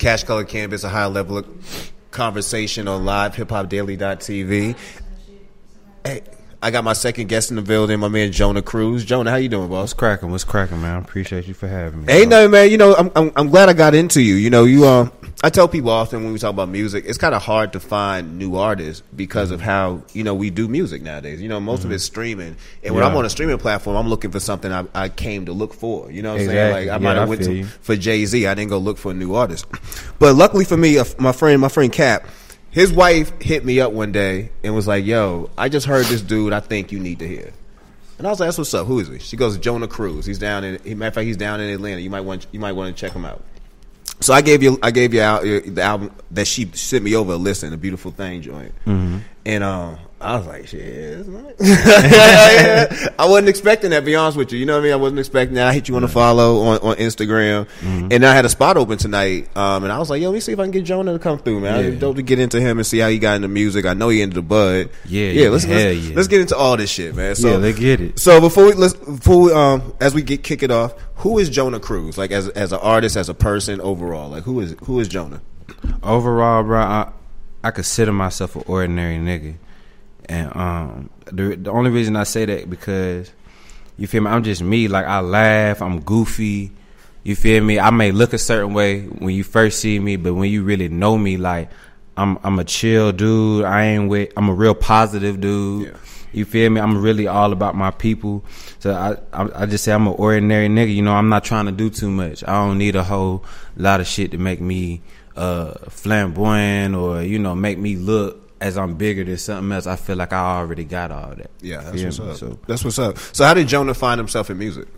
Cash Color Cannabis, a high level conversation on live hip hop daily.tv. Hey, I got my second guest in the building, my man Jonah Cruzz. Jonah, how you doing, boss? What's cracking? What's cracking, man? I appreciate you for having me. Hey, no, man. You know, I'm, I'm I'm glad I got into you. You know, you um, I tell people often when we talk about music, it's kind of hard to find new artists because of how you know we do music nowadays. You know, most of it's streaming, and when Yeah. I'm on a streaming platform, I'm looking for something I, I came to look for. You know what I'm Exactly. saying? Like I Yeah, might have went to, for Jay Z. I didn't go look for a new artist, but luckily for me, my friend, my friend Cap. His wife hit me up one day and was like, "Yo, I just heard this dude. I think you need to hear." And I was like, "That's what's up. Who is he?" She goes, "Jonah Cruzz. He's down in. He, matter of fact, he's down in Atlanta. You might want. You might want to check him out." So I gave you. I gave you out, uh, the album that she sent me over a listen, a beautiful thing joint, and um, I was like, "Shit." it's nice." I wasn't expecting that. Be honest with you, you know what I mean. I wasn't expecting that. I hit you on the follow on, on Instagram, and I had a spot open tonight, um, and I was like, "Yo, let me see if I can get Jonah to come through, man. Yeah. It's dope to get into him and see how he got into music. I know he into the bud. Yeah, yeah. Let's let's, yeah. let's get into all this shit, man. So yeah, let's get it. so before we let's before we, um as we get kick it off, who is Jonah Cruzz? Like as as an artist, as a person, overall, like who is who is Jonah? Overall, bro, I, I consider myself an ordinary nigga, and um, the the only reason I say that because you feel me, I'm just me. Like I laugh, I'm goofy. You feel me? I may look a certain way when you first see me, but when you really know me, like I'm I'm a chill dude. I ain't with. I'm a real positive dude. Yeah. You feel me? I'm really all about my people. So I, I I just say I'm an ordinary nigga. You know, I'm not trying to do too much. I don't need a whole lot of shit to make me uh flamboyant or you know make me look as I'm bigger than something else. I feel like I already got all that. Yeah, that's what's me? up. So, That's what's up. So how did Jonah find himself in music?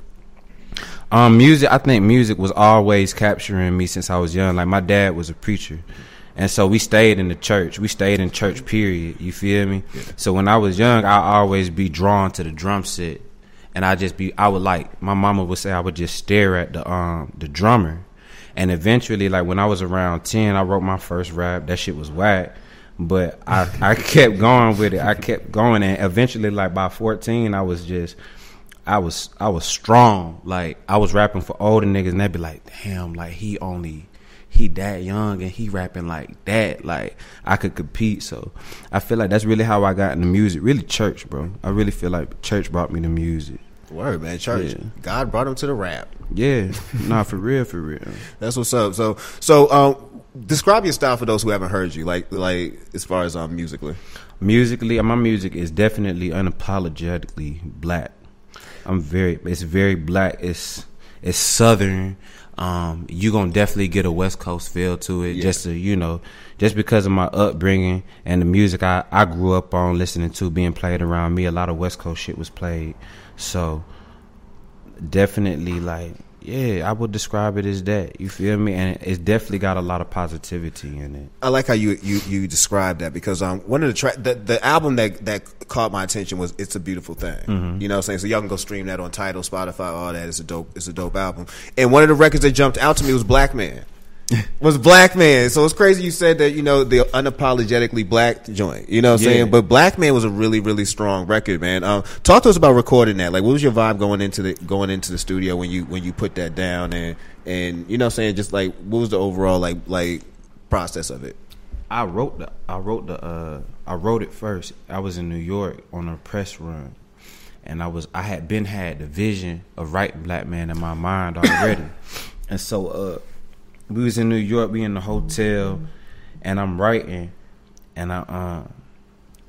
Um, music. I think music was always capturing me since I was young. Like my dad was a preacher, and so we stayed in the church. We stayed in church. Period. You feel me? So when I was young, I always be drawn to the drum set, and I just be. I would like my mama would say I would just stare at the um the drummer, and eventually, like when I was around ten, I wrote my first rap. That shit was whack. But I, I kept going with it. I kept going, and eventually, like by fourteen, I was just I was I was strong. Like I was rapping for older niggas, and they'd be like, "Damn, like he only he that young and he rapping like that. Like I could compete." So I feel like that's really how I got into music. Really, church, bro. I really feel like church brought me to music. Word, man, church. Yeah. God brought him to the rap. Yeah, nah, for real, for real. That's what's up. So so um, describe your style for those who haven't heard you. Like like as far as um musically. Musically, my music is definitely unapologetically black. I'm very, it's very black. It's it's southern. Um, you gonna definitely get a West Coast feel to it, Yeah. just to you know, just because of my upbringing and the music I I grew up on listening to being played around me. A lot of West Coast shit was played, so definitely like yeah, I would describe it as that. You feel me? And it's definitely got a lot of positivity in it. I like how you you you described that because um one of the track the, the album that that caught my attention was "It's a Beautiful Thing." Mm-hmm. You know what I'm saying? So y'all can go stream that on Tidal, Spotify, all that. It's a dope it's a dope album. And one of the records that jumped out to me was Black Man. was Black Man. So it's crazy you said that you know the unapologetically black joint. You know what I'm Yeah. saying? But Black Man was a really really strong record, man. Um, talk to us about recording that. Like, what was your vibe going into the going into the studio when you when you put that down and and you know what I'm saying? Just like what was the overall like like process of it? I wrote the I wrote the uh I wrote it first. I was in New York on a press run. And I was I had been had the vision of writing Black Man in my mind already. and so uh we was in New York, we in the hotel and I'm writing and I uh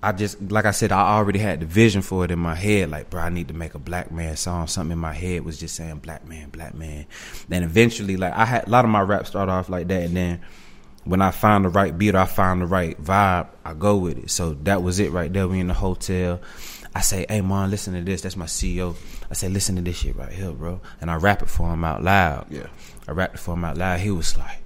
I just like I said, I already had the vision for it in my head. Like, bro, I need to make a black man song. Something in my head was just saying black man, black man. Then eventually, like I had a lot of my rap start off like that, and then when I find the right beat, I find the right vibe, I go with it. So that was it right there. We in the hotel. I say, hey man, listen to this. That's my CEO. I say, listen to this shit right here, bro. And I rap it for him out loud. Yeah. I rapped it for him out loud. He was like,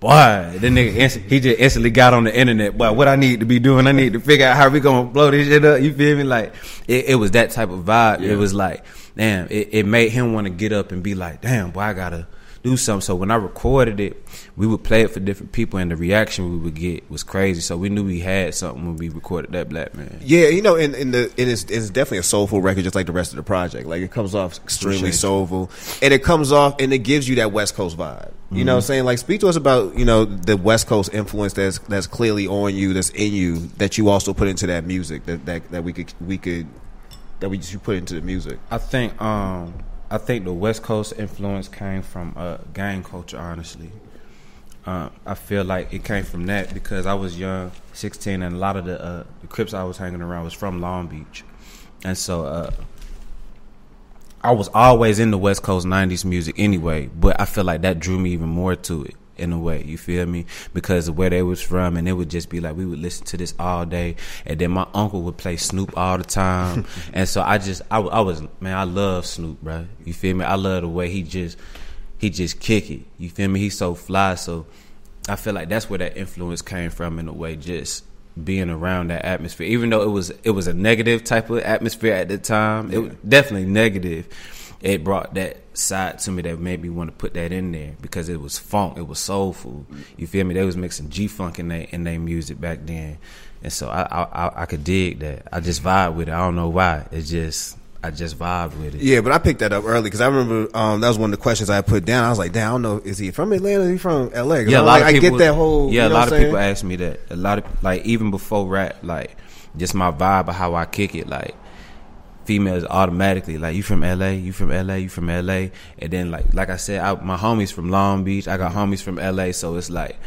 boy, the nigga, inst- he just instantly got on the internet. Boy, what I need to be doing, I need to figure out how we gonna blow this shit up. You feel me? Like, it, it was that type of vibe. Yeah. It was like, damn, it, it made him want to get up and be like, damn, boy, I gotta do something. So when I recorded it, we would play it for different people, and the reaction we would get was crazy. So we knew we had something when we recorded that Black Man. Yeah, you know, in, in the it is it's definitely a soulful record, just like the rest of the project. Like it comes off extremely Appreciate soulful, and it comes off and it gives you that West Coast vibe. You know what I'm saying? Like speak to us about, you know, the West Coast influence that's that's clearly on you, that's in you, that you also put into that music that that, that we could we could that we just put into the music. I think um I think the West Coast influence came from uh, gang culture. Honestly, uh, I feel like it came from that because I was young, sixteen, and a lot of the uh, the Crips I was hanging around was from Long Beach, and so uh, I was always in the West Coast '90s music anyway. But I feel like that drew me even more to it in a way. You feel me? Because of where they was from, and it would just be like we would listen to this all day, and then my uncle would play Snoop all the time, and so I just I, I was man I love Snoop, bro. You feel me? I love the way he just he just kick it. You feel me? He's so fly. So I feel like that's where that influence came from in a way. Just being around that atmosphere, even though it was it was a negative type of atmosphere at the time, yeah. it was definitely negative it brought that side to me that made me want to put that in there because it was funk, it was soulful. You feel me? They was mixing G funk in their in their music back then, and so I, I I could dig that. I just vibe with it. I don't know why. It just I just vibe with it. Yeah, but I picked that up early because I remember um, that was one of the questions I put down. I was like, "Damn, I don't know, is he from Atlanta? Is he from LA?" Yeah, a lot like, of people, I get that whole. Yeah, you know a lot of people ask me that. A lot of like even before rap, like just my vibe of how I kick it, like females automatically like you from LA, you from LA, you from LA, and then like like I said, I, my homies from Long Beach, I got mm-hmm. homies from LA, so it's like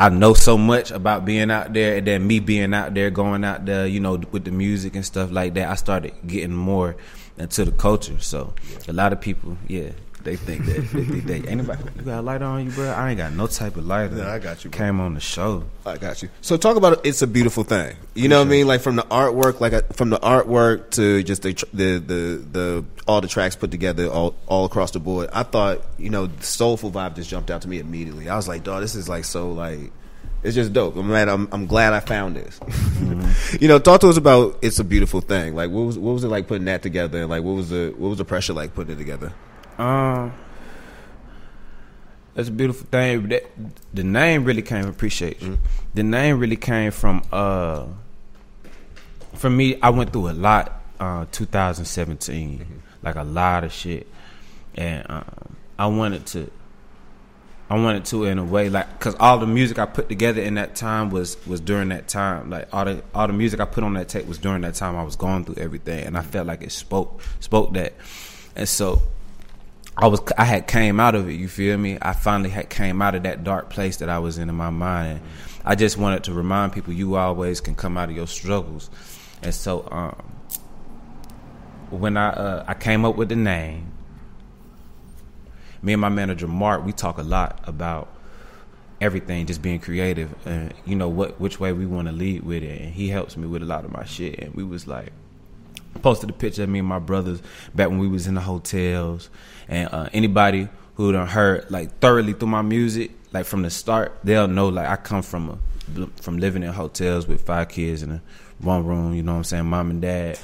I know so much about being out there, and then me being out there, going out there, you know, with the music and stuff like that. I started getting more into the culture. So a lot of people, yeah, they think that they think they anybody you got a lighter on you, bro. I ain't got no type of lighter. Yeah, I got you. Bro. Came on the show. I got you. So talk about it's a beautiful thing. You know what I mean? Like from the artwork, like uh, from the artwork to just the the the, the all the tracks put together all all across the board. I thought you know the soulful vibe just jumped out to me immediately. I was like, dog, this is like so like it's just dope. I'm glad. I'm, I'm glad I found this. Mm-hmm. you know, talk to us about it's a beautiful thing. Like, what was what was it like putting that together? And like, what was the what was the pressure like putting it together? Um, that's a beautiful thing. That, the name really came. Appreciate you. Mm-hmm. The name really came from. Uh, for me, I went through a lot. Uh, 2017, mm-hmm. like a lot of shit, and um, I wanted to. I wanted to in a way like because all the music I put together in that time was was during that time. Like all the all the music I put on that tape was during that time I was going through everything, and I felt like it spoke spoke that, and so I was I had came out of it. You feel me? I finally had came out of that dark place that I was in in my mind. I just wanted to remind people you always can come out of your struggles. And so um, when I uh, I came up with the name, me and my manager Mark, we talk a lot about everything, just being creative, and you know what which way we want to lead with it. And he helps me with a lot of my shit. And we was like posted a picture of me and my brothers back when we was in the hotels and uh, anybody who done heard like thoroughly through my music, like from the start, they'll know like I come from a from living in hotels with five kids in a one room. You know what I'm saying, mom and dad,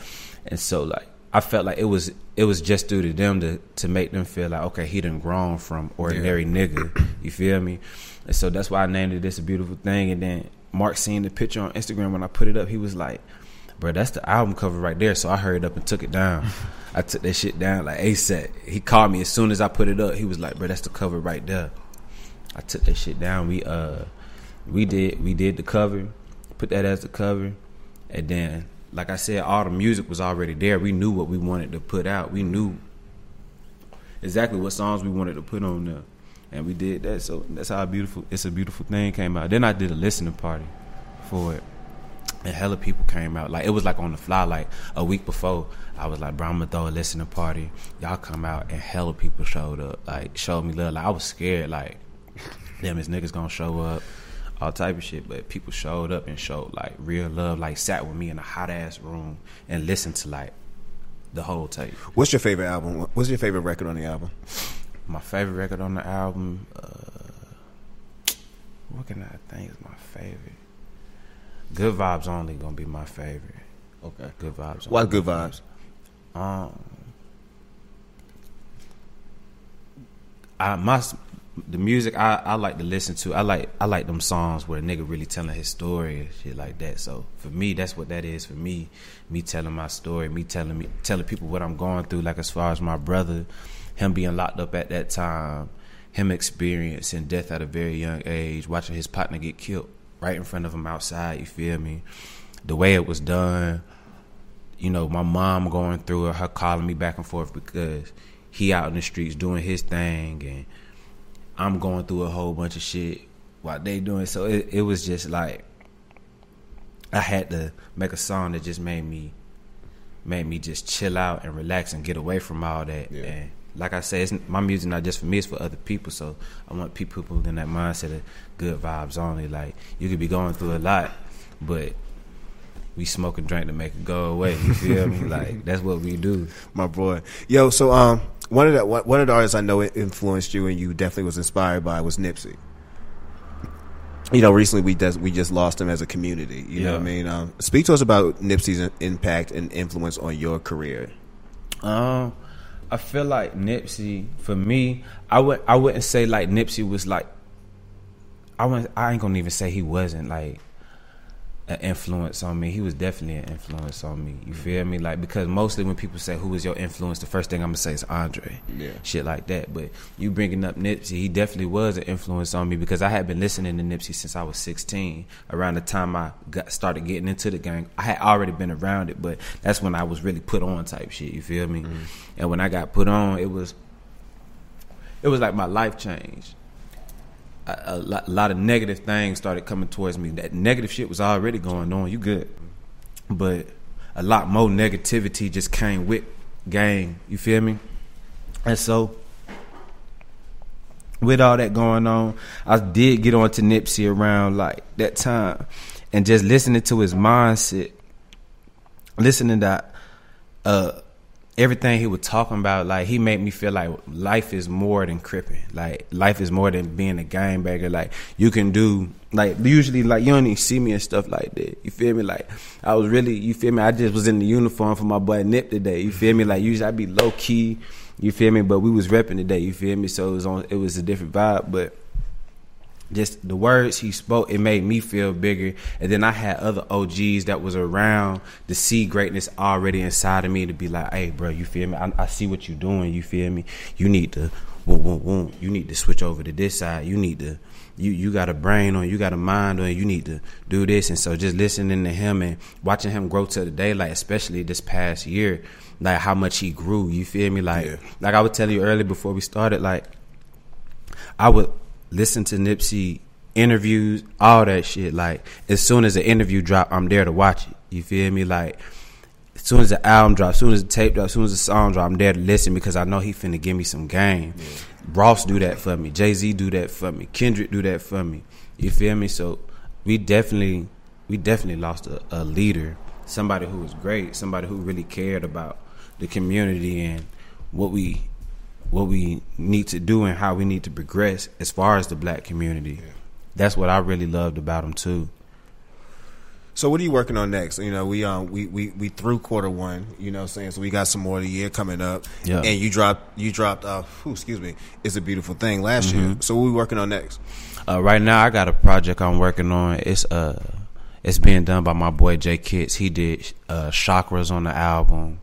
and so like I felt like it was it was just due to them to to make them feel like okay, he done grown from ordinary yeah. nigga. You feel me? And so that's why I named it this a beautiful thing. And then Mark seen the picture on Instagram when I put it up, he was like, "Bro, that's the album cover right there." So I hurried up and took it down. I took that shit down like ASAP. He called me as soon as I put it up. He was like, "Bro, that's the cover right there." I took that shit down. We uh, we did we did the cover, put that as the cover, and then like I said, all the music was already there. We knew what we wanted to put out. We knew exactly what songs we wanted to put on there, and we did that. So that's how beautiful it's a beautiful thing came out. Then I did a listening party for it and hella people came out. Like it was like on the fly. Like a week before, I was like, "Bro, I'm gonna throw a listening party. Y'all come out." And hella people showed up. Like showed me love. Like I was scared. Like damn, this niggas gonna show up. All type of shit, but people showed up and showed like real love. Like sat with me in a hot ass room and listened to like the whole tape. What's your favorite album? What's your favorite record on the album? My favorite record on the album. Uh, what can I think is my favorite? Good vibes only gonna be my favorite. Okay. Good vibes. Why good vibes? Um, I my the music I, I like to listen to. I like I like them songs where a nigga really telling his story and shit like that. So for me, that's what that is for me. Me telling my story, me telling me telling people what I'm going through. Like as far as my brother, him being locked up at that time, him experiencing death at a very young age, watching his partner get killed right in front of him outside. You feel me? The way it was done. You know, my mom going through it, her calling me back and forth because he out in the streets doing his thing, and I'm going through a whole bunch of shit while they doing. So it, it was just like I had to make a song that just made me made me just chill out and relax and get away from all that. Yeah. And like I said, it's, my music not just for me; it's for other people. So I want people in that mindset of good vibes only. Like you could be going through a lot, but we smoke and drink to make it go away. You feel me? Like that's what we do. My boy, yo. So um, one of the one of the artists I know influenced you and you definitely was inspired by was Nipsey. You know, recently we just we just lost him as a community. You know what I mean? Um, speak to us about Nipsey's impact and influence on your career. Um, I feel like Nipsey for me, I would I wouldn't say like Nipsey was like I wouldn't, I ain't gonna even say he wasn't like an influence on me. He was definitely an influence on me. You feel me? Like because mostly when people say who was your influence, the first thing I'm gonna say is Andre. Yeah. Shit like that. But you bringing up Nipsey, he definitely was an influence on me because I had been listening to Nipsey since I was 16. Around the time I got started getting into the gang, I had already been around it, but that's when I was really put on type shit. You feel me? Mm. And when I got put on, it was it was like my life changed a, a lot, lot of negative things started coming towards me. That negative shit was already going on. You good, but a lot more negativity just came with gang. You feel me? And so, with all that going on, I did get on to Nipsey around like that time, and just listening to his mindset, listening to uh everything he was talking about, like he made me feel like life is more than cripping. Like life is more than being a gangbanger. Like you can do like usually like you don't even see me and stuff like that. You feel me? Like I was really you feel me? I just was in the uniform for my boy Nip today. You feel me? Like usually I'd be low key. You feel me? But we was repping today. You feel me? So it was on. It was a different vibe, but just the words he spoke, it made me feel bigger. And then I had other OGs that was around to see greatness already inside of me to be like, hey, bro, you feel me? I, I see what you're doing. You feel me? You need to, boom, boom, boom. You need to switch over to this side. You need to, you you got a brain on, you got a mind on. You need to do this. And so just listening to him and watching him grow to the day, like especially this past year, like how much he grew. You feel me? Like, Yeah. like I would tell you earlier before we started, like I would listen to Nipsey interviews, all that shit. Like as soon as the interview drop, I'm there to watch it. You feel me? Like as soon as the album drop, as soon as the tape drop, as soon as the song drop, I'm there to listen because I know he finna give me some game. Ross do that for me. Jay Z do that for me. Kendrick do that for me. You feel me? So we definitely, we definitely lost a, a leader, somebody who was great, somebody who really cared about the community and what we what we need to do and how we need to progress as far as the black community. That's what I really loved about him too. So what are you working on next? You know, we um we we, we through quarter one. You know, what I'm saying so we got some more of the year coming up. Yeah. And you dropped you dropped uh whew, excuse me, it's a beautiful thing last year. So what are we working on next? Uh, right now, I got a project I'm working on. It's uh, it's being done by my boy Jay Kitts. He did uh, chakras on the album.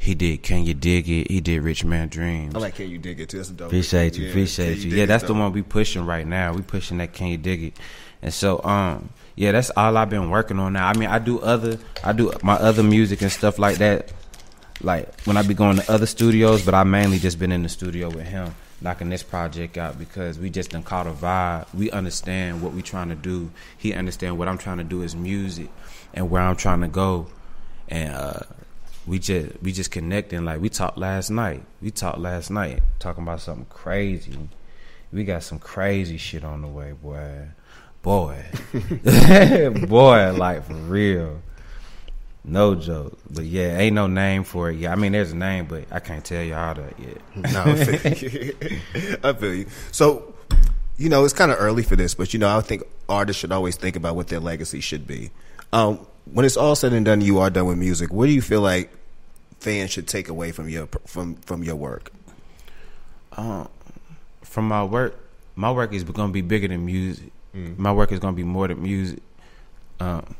He did Can You Dig It? He did Rich Man Dreams. I like can you dig it too. That's a dope. Appreciate you, Yeah, appreciate you. Dig Yeah, that's the one we pushing right now. We pushing that. Can you dig it? And so, um, yeah, that's all I've been working on now. I mean, I do other, I do my other music and stuff like that. Like when I be going to other studios, but I mainly just been in the studio with him, knocking this project out because we just done caught a vibe. We understand what we trying to do. He understand what I'm trying to do is music and where I'm trying to go, and uh, we just we just connecting. Like we talked last night. We talked last night talking about something crazy. We got some crazy shit on the way, boy. Boy, boy, like for real. No joke, but yeah, ain't no name for it. Yeah, I mean, there's a name, but I can't tell you all that yet. No, I feel you. So, you know, it's kind of early for this, but you know, I think artists should always think about what their legacy should be. Um, when it's all said and done, you are done with music. What do you feel like fans should take away from your from from your work? Um, from my work, my work is gonna be bigger than music. My work is gonna be more than music. Um,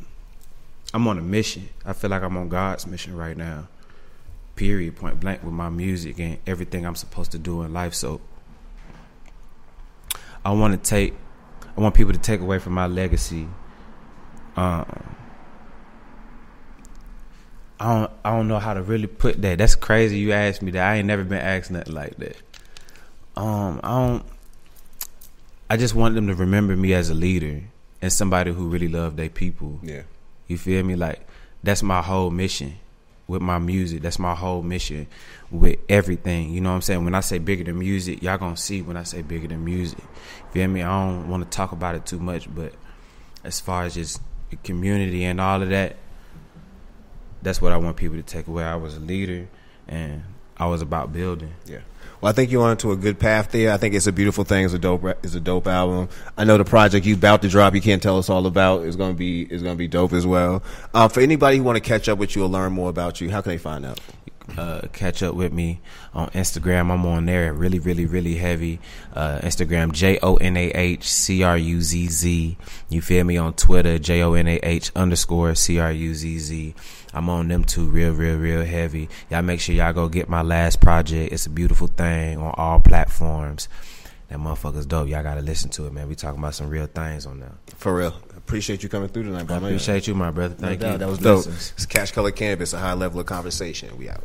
I'm on a mission. I feel like I'm on God's mission right now. Period. Point blank with my music and everything I'm supposed to do in life. So I want to take, I want people to take away from my legacy. Um, I don't, I don't know how to really put that. That's crazy. You asked me that. I ain't never been asked nothing like that. Um, I don't. I just want them to remember me as a leader and somebody who really loved their people. Yeah. You feel me? Like that's my whole mission with my music. That's my whole mission with everything. You know what I'm saying? When I say bigger than music, y'all gonna see when I say bigger than music. You feel me? I don't want to talk about it too much, but as far as just the community and all of that, that's what I want people to take away. I was a leader and I was about building. Yeah. Well, I think you're onto a good path there. I think it's a beautiful thing. It's a dope. It's a dope album. I know the project you about to drop. You can't tell us all about. is going to be going to be dope as well. Uh, for anybody who want to catch up with you or learn more about you, how can they find out? Uh, catch up with me on Instagram. I'm on there really, really, really heavy. Uh, Instagram, J O N A H C R U Z Z. You feel me? On Twitter, J O N A H underscore C R U Z Z. I'm on them too, real, real, real heavy. Y'all make sure y'all go get my last project. It's a beautiful thing on all platforms. That motherfucker's dope. Y'all gotta listen to it, man. We talking about some real things on there. For real. Appreciate you coming through tonight, bro. I appreciate you, my brother. Thank no you. That was dope. It's Cash Color Cannabis, a high level of conversation. We out.